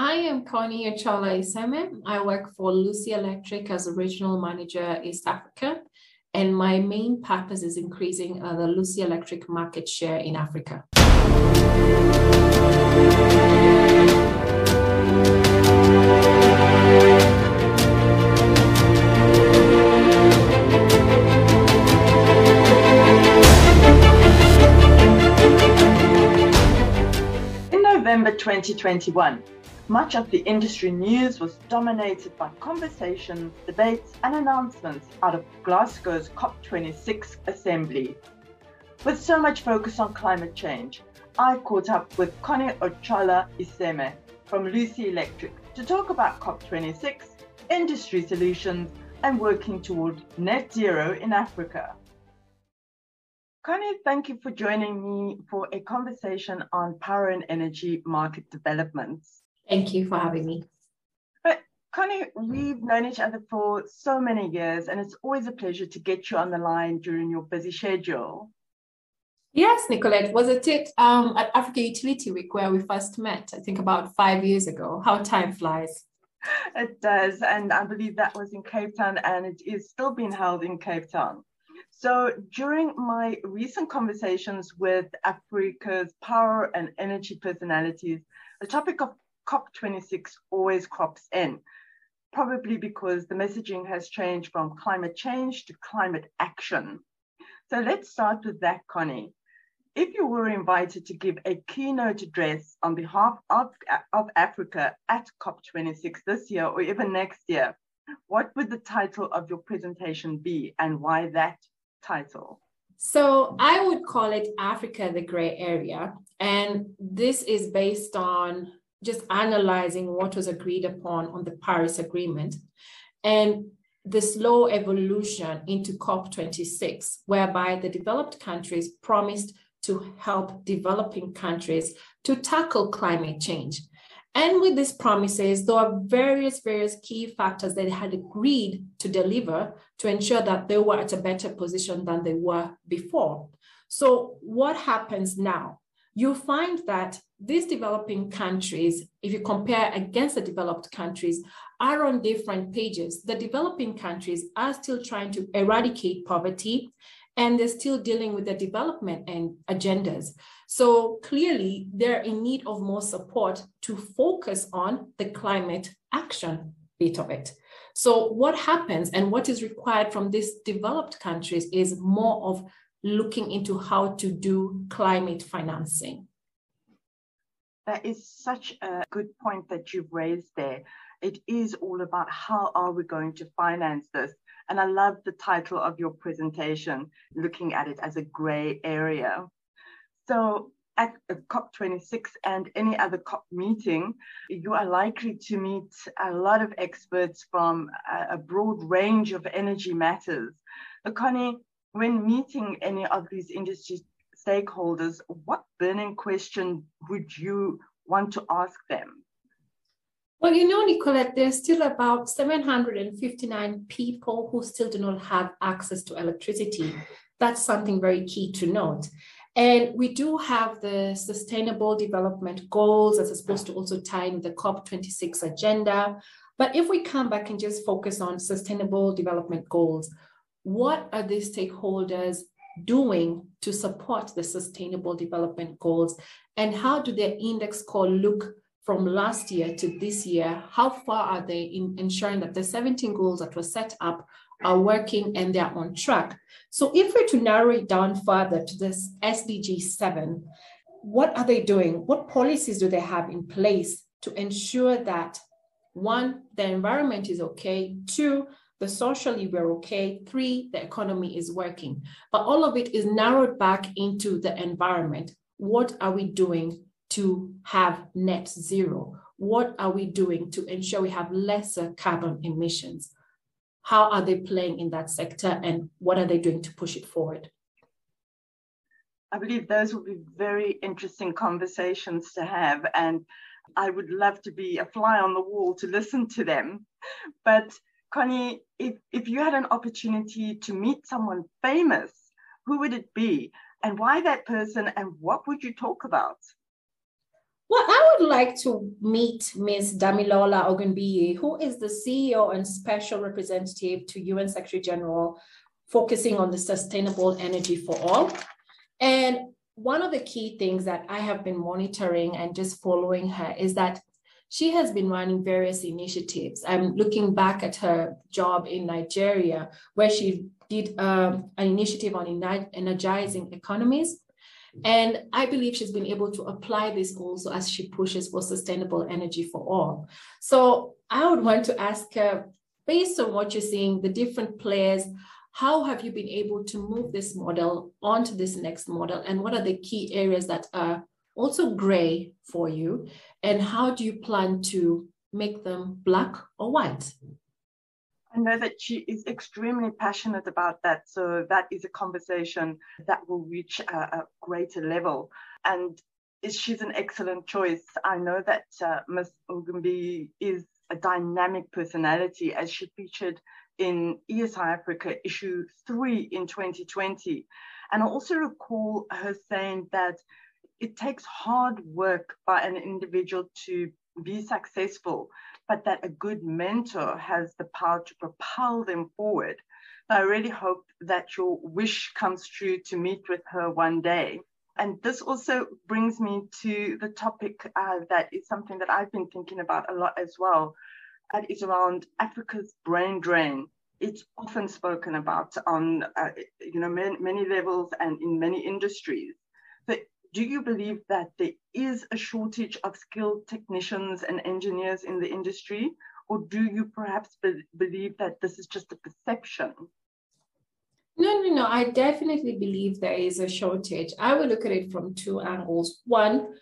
I am Connie Ochola Iseme. I work for Lucy Electric as a regional manager East Africa, and my main purpose is increasing uh, the Lucy Electric market share in Africa. In November 2021, much of the industry news was dominated by conversations, debates, and announcements out of Glasgow's COP26 assembly. With so much focus on climate change, I caught up with Connie Ochola Iseme from Lucy Electric to talk about COP26, industry solutions, and working toward net zero in Africa. Connie, thank you for joining me for a conversation on power and energy market developments. Thank you for having me. But Connie, we've known each other for so many years, and it's always a pleasure to get you on the line during your busy schedule. Yes, Nicolette, was it it um, at Africa Utility Week where we first met? I think about five years ago. How time flies. It does, and I believe that was in Cape Town, and it is still being held in Cape Town. So during my recent conversations with Africa's power and energy personalities, the topic of COP26 always crops in, probably because the messaging has changed from climate change to climate action. So let's start with that, Connie. If you were invited to give a keynote address on behalf of, of Africa at COP26 this year or even next year, what would the title of your presentation be and why that title? So I would call it Africa the Gray Area. And this is based on just analyzing what was agreed upon on the Paris Agreement and the slow evolution into COP26, whereby the developed countries promised to help developing countries to tackle climate change. And with these promises, there are various, various key factors that they had agreed to deliver to ensure that they were at a better position than they were before. So, what happens now? You find that these developing countries, if you compare against the developed countries, are on different pages. The developing countries are still trying to eradicate poverty and they're still dealing with the development and agendas. So clearly, they're in need of more support to focus on the climate action bit of it. So, what happens and what is required from these developed countries is more of looking into how to do climate financing. That is such a good point that you've raised there. It is all about how are we going to finance this? And I love the title of your presentation, looking at it as a gray area. So at COP26 and any other COP meeting, you are likely to meet a lot of experts from a broad range of energy matters. Connie, when meeting any of these industry stakeholders, what burning question would you want to ask them? Well, you know, Nicolette, there's still about 759 people who still do not have access to electricity. That's something very key to note. And we do have the Sustainable Development Goals that's supposed to also tie in the COP26 agenda. But if we come back and just focus on Sustainable Development Goals, what are the stakeholders doing to support the Sustainable Development Goals? And how do their index score look from last year to this year? How far are they in ensuring that the 17 goals that were set up are working and they're on track? So, if we're to narrow it down further to this SDG 7, what are they doing? What policies do they have in place to ensure that one, the environment is okay, two, the socially we're okay, three, the economy is working. But all of it is narrowed back into the environment. What are we doing to have net zero? What are we doing to ensure we have lesser carbon emissions? How are they playing in that sector and what are they doing to push it forward? I believe those will be very interesting conversations to have. And I would love to be a fly on the wall to listen to them. But Connie, if, if you had an opportunity to meet someone famous, who would it be? And why that person? And what would you talk about? Well, I would like to meet Ms. Damilola Ogunbiyi, who is the CEO and Special Representative to UN Secretary General, focusing on the sustainable energy for all. And one of the key things that I have been monitoring and just following her is that she has been running various initiatives. I'm looking back at her job in Nigeria, where she did um, an initiative on energizing economies. And I believe she's been able to apply this also as she pushes for sustainable energy for all. So I would want to ask her, based on what you're seeing, the different players, how have you been able to move this model onto this next model? And what are the key areas that are also gray for you? And how do you plan to make them black or white? I know that she is extremely passionate about that. So that is a conversation that will reach a, a greater level. And she's an excellent choice. I know that uh, Ms. Ogunbiyi is a dynamic personality as she featured in ESI Africa issue three in 2020. And I also recall her saying that it takes hard work by an individual to be successful, but that a good mentor has the power to propel them forward. I really hope that your wish comes true to meet with her one day. And this also brings me to the topic uh, that is something that I've been thinking about a lot as well. Is around Africa's brain drain. It's often spoken about on, uh, you know, many, many levels and in many industries. But do you believe that there is a shortage of skilled technicians and engineers in the industry? Or do you perhaps be- believe that this is just a perception? No, no, no. I definitely believe there is a shortage. I will look at it from two angles. One,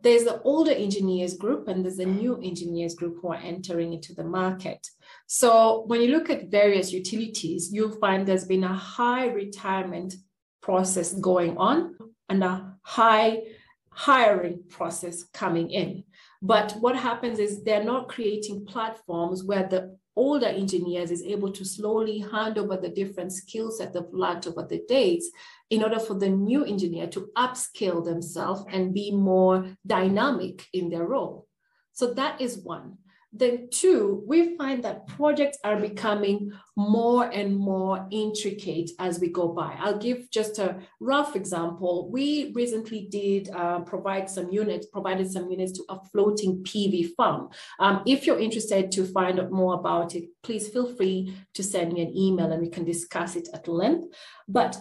there's the older engineers group and there's a new engineers group who are entering into the market. So when you look at various utilities, you'll find there's been a high retirement process going on and a high hiring process coming in. But what happens is they're not creating platforms where the older engineers is able to slowly hand over the different skill set they've learned over the days in order for the new engineer to upskill themselves and be more dynamic in their role. So that is one. Then, two, we find that projects are becoming more and more intricate as we go by. I'll give just a rough example. We recently did uh, provide some units, provided some units to a floating PV farm. Um, if you're interested to find out more about it, please feel free to send me an email and we can discuss it at length. But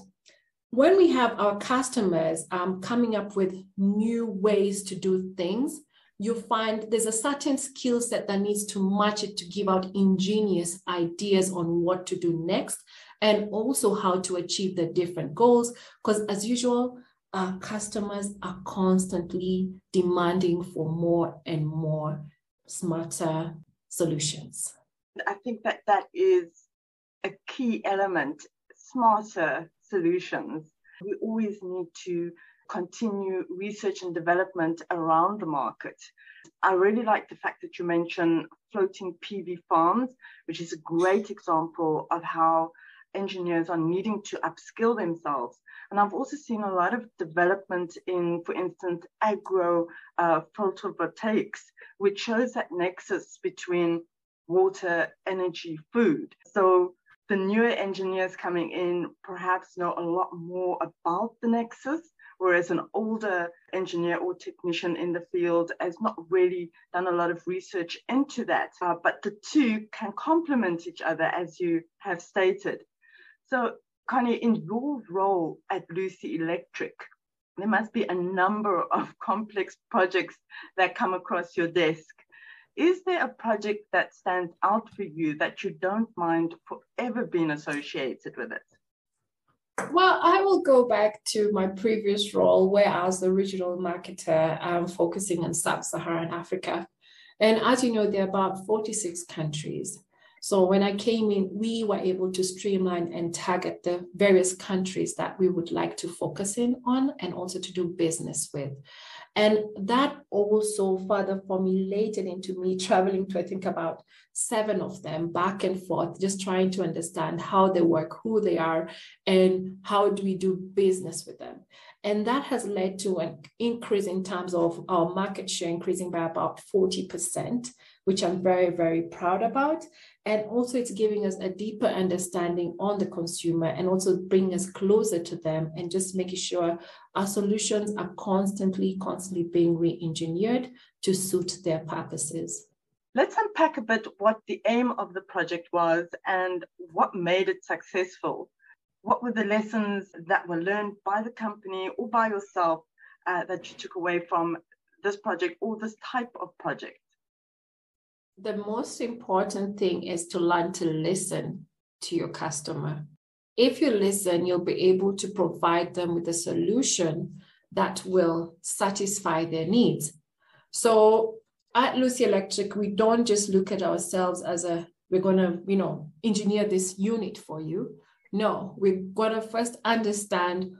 when we have our customers um, coming up with new ways to do things, you find there's a certain skill set that needs to match it to give out ingenious ideas on what to do next and also how to achieve the different goals. Because as usual, our customers are constantly demanding for more and more smarter solutions. I think that that is a key element smarter solutions. We always need to continue research and development around the market. I really like the fact that you mentioned floating PV farms, which is a great example of how engineers are needing to upskill themselves. And I've also seen a lot of development in, for instance, agro uh, photovoltaics, which shows that nexus between water, energy, food. So the newer engineers coming in perhaps know a lot more about the nexus whereas an older engineer or technician in the field has not really done a lot of research into that. Uh, but the two can complement each other, as you have stated. So, Connie, in your role at Lucy Electric, there must be a number of complex projects that come across your desk. Is there a project that stands out for you that you don't mind forever being associated with it? Well, I will go back to my previous role where I was the regional marketer um, focusing on sub Saharan Africa. And as you know, there are about 46 countries. So when I came in, we were able to streamline and target the various countries that we would like to focus in on and also to do business with. And that also further formulated into me traveling to, I think, about seven of them back and forth, just trying to understand how they work, who they are, and how do we do business with them. And that has led to an increase in terms of our market share increasing by about 40%, which I'm very, very proud about. And also, it's giving us a deeper understanding on the consumer and also bringing us closer to them and just making sure our solutions are constantly, constantly being re engineered to suit their purposes. Let's unpack a bit what the aim of the project was and what made it successful what were the lessons that were learned by the company or by yourself uh, that you took away from this project or this type of project? The most important thing is to learn to listen to your customer. If you listen, you'll be able to provide them with a solution that will satisfy their needs. So at Lucy Electric, we don't just look at ourselves as a we're going to, you know, engineer this unit for you. No, we've got to first understand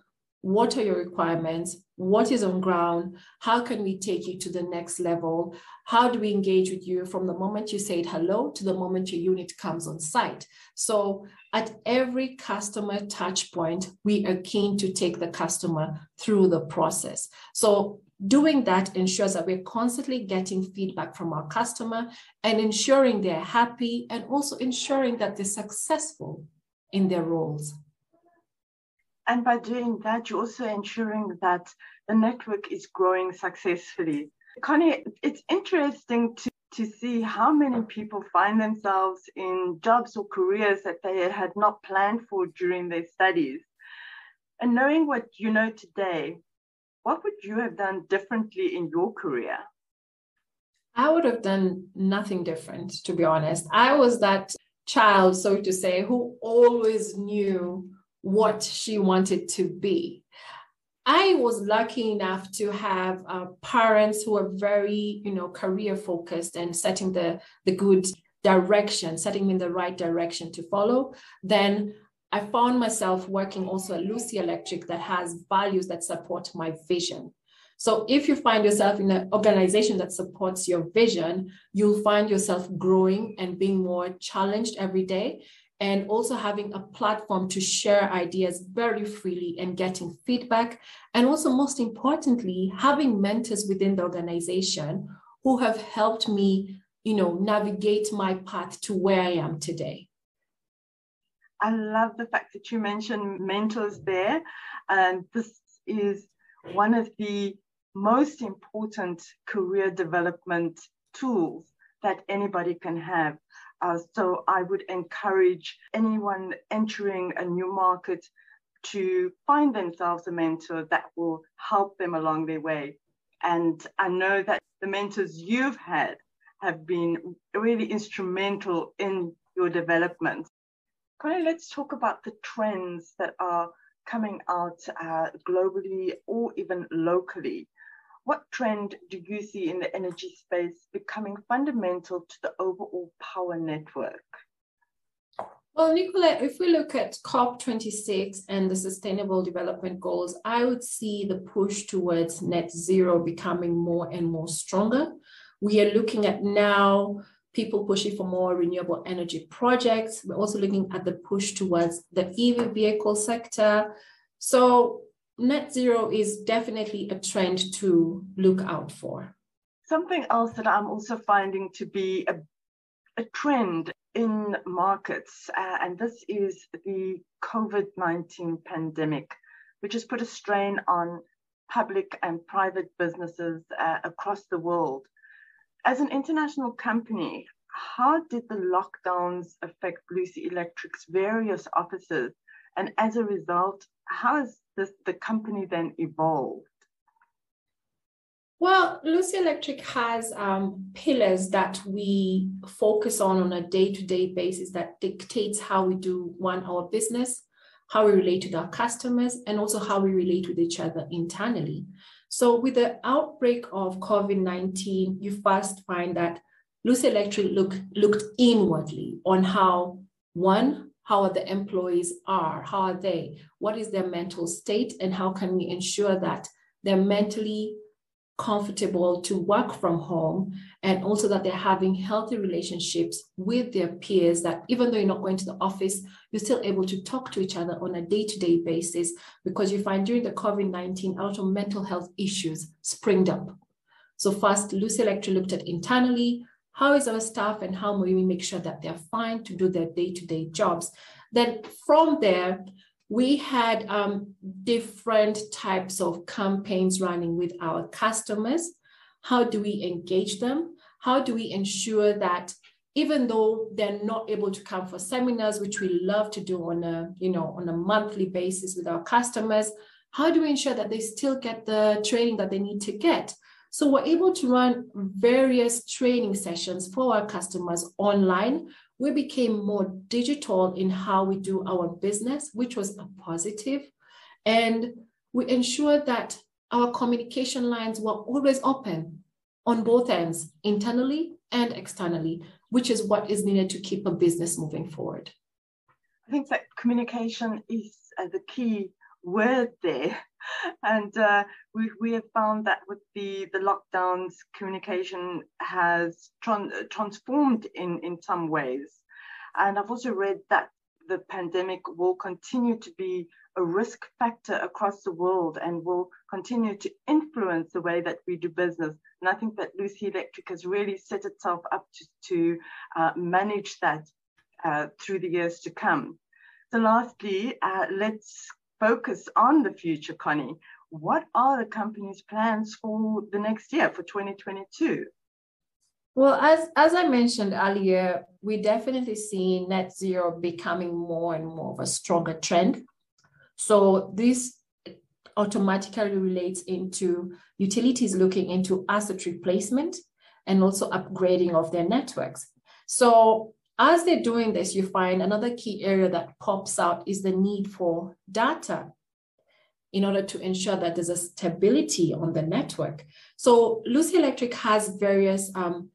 what are your requirements, what is on ground, how can we take you to the next level, how do we engage with you from the moment you said hello to the moment your unit comes on site. So at every customer touch point, we are keen to take the customer through the process. So doing that ensures that we're constantly getting feedback from our customer and ensuring they're happy and also ensuring that they're successful in their roles. And by doing that, you're also ensuring that the network is growing successfully. Connie, it's interesting to, to see how many people find themselves in jobs or careers that they had not planned for during their studies. And knowing what you know today, what would you have done differently in your career? I would have done nothing different, to be honest. I was that child, so to say, who always knew what she wanted to be. I was lucky enough to have uh, parents who were very, you know, career focused and setting the the good direction, setting me in the right direction to follow. Then I found myself working also at Lucy Electric that has values that support my vision. So if you find yourself in an organization that supports your vision, you'll find yourself growing and being more challenged every day and also having a platform to share ideas very freely and getting feedback. And also, most importantly, having mentors within the organization who have helped me, you know, navigate my path to where I am today. I love the fact that you mentioned mentors there. And this is one of the most important career development tools that anybody can have. Uh, so I would encourage anyone entering a new market to find themselves a mentor that will help them along their way. And I know that the mentors you've had have been really instrumental in your development. Connie, let's talk about the trends that are coming out uh, globally or even locally what trend do you see in the energy space becoming fundamental to the overall power network? Well, Nicolette, if we look at COP26 and the Sustainable Development Goals, I would see the push towards net zero becoming more and more stronger. We are looking at now people pushing for more renewable energy projects. We're also looking at the push towards the EV vehicle sector. So net zero is definitely a trend to look out for. Something else that I'm also finding to be a, a trend in markets, uh, and this is the COVID 19 pandemic, which has put a strain on public and private businesses uh, across the world. As an international company, how did the lockdowns affect Lucy Electric's various offices? And as a result, how has the company then evolved? Well, Lucy Electric has um, pillars that we focus on on a day to day basis that dictates how we do one, our business, how we relate with our customers, and also how we relate with each other internally. So, with the outbreak of COVID 19, you first find that Lucy Electric look, looked inwardly on how one, how are the employees are, how are they, what is their mental state, and how can we ensure that they're mentally comfortable to work from home and also that they're having healthy relationships with their peers that even though you're not going to the office you're still able to talk to each other on a day-to-day basis because you find during the covid-19 a lot of mental health issues springed up. So first lucy electric looked at internally how is our staff and how may we make sure that they're fine to do their day-to-day jobs then from there we had um, different types of campaigns running with our customers. How do we engage them? How do we ensure that even though they're not able to come for seminars, which we love to do on a, you know, on a monthly basis with our customers, how do we ensure that they still get the training that they need to get? So we're able to run various training sessions for our customers online we became more digital in how we do our business, which was a positive. And we ensured that our communication lines were always open on both ends, internally and externally, which is what is needed to keep a business moving forward. I think that communication is uh, the key word there. And uh, we, we have found that with the, the lockdowns, communication has tran- transformed in, in some ways. And I've also read that the pandemic will continue to be a risk factor across the world and will continue to influence the way that we do business. And I think that Lucy Electric has really set itself up to, to uh, manage that uh, through the years to come. So, lastly, uh, let's focus on the future, Connie. What are the company's plans for the next year, for 2022? Well, as, as I mentioned earlier, we definitely see net zero becoming more and more of a stronger trend. So this automatically relates into utilities looking into asset replacement and also upgrading of their networks. So as they're doing this, you find another key area that pops out is the need for data in order to ensure that there's a stability on the network. So Lucy Electric has various um,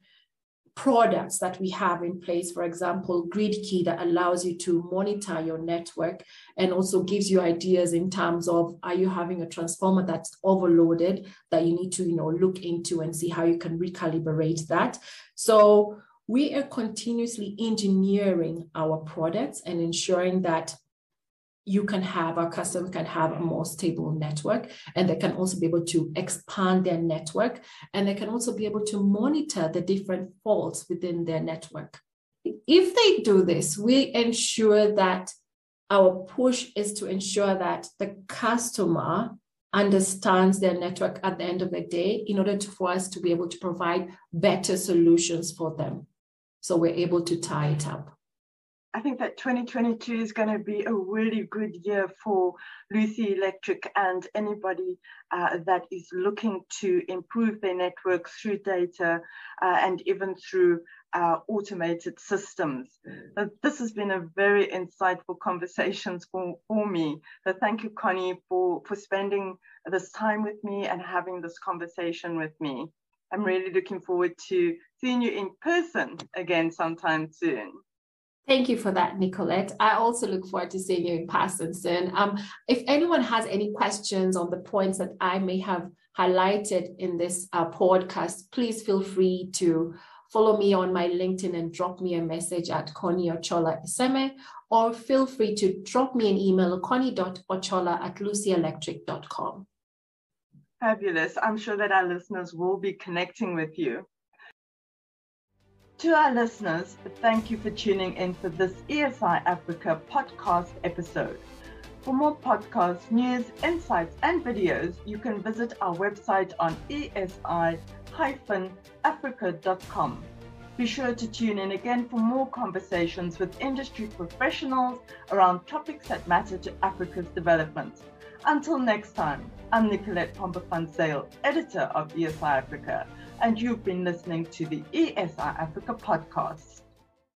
products that we have in place, for example, GridKey that allows you to monitor your network and also gives you ideas in terms of are you having a transformer that's overloaded that you need to you know look into and see how you can recalibrate that. So we are continuously engineering our products and ensuring that you can have our customer can have a more stable network and they can also be able to expand their network and they can also be able to monitor the different faults within their network. If they do this we ensure that our push is to ensure that the customer understands their network at the end of the day in order to, for us to be able to provide better solutions for them so we're able to tie it up I think that 2022 is going to be a really good year for Lucy Electric and anybody uh, that is looking to improve their network through data uh, and even through uh, automated systems. Uh, this has been a very insightful conversation for, for me. So thank you, Connie, for, for spending this time with me and having this conversation with me. I'm really looking forward to seeing you in person again sometime soon. Thank you for that, Nicolette. I also look forward to seeing you in person soon. Um, if anyone has any questions on the points that I may have highlighted in this uh, podcast, please feel free to follow me on my LinkedIn and drop me a message at Connie Ochola Iseme, or feel free to drop me an email, connie.ochola at lucyelectric.com. Fabulous. I'm sure that our listeners will be connecting with you. To our listeners, thank you for tuning in for this ESI Africa podcast episode. For more podcasts, news, insights, and videos, you can visit our website on esi-africa.com. Be sure to tune in again for more conversations with industry professionals around topics that matter to Africa's development. Until next time, I'm Nicolette Pombo editor of ESI Africa and you've been listening to the ESI Africa podcast.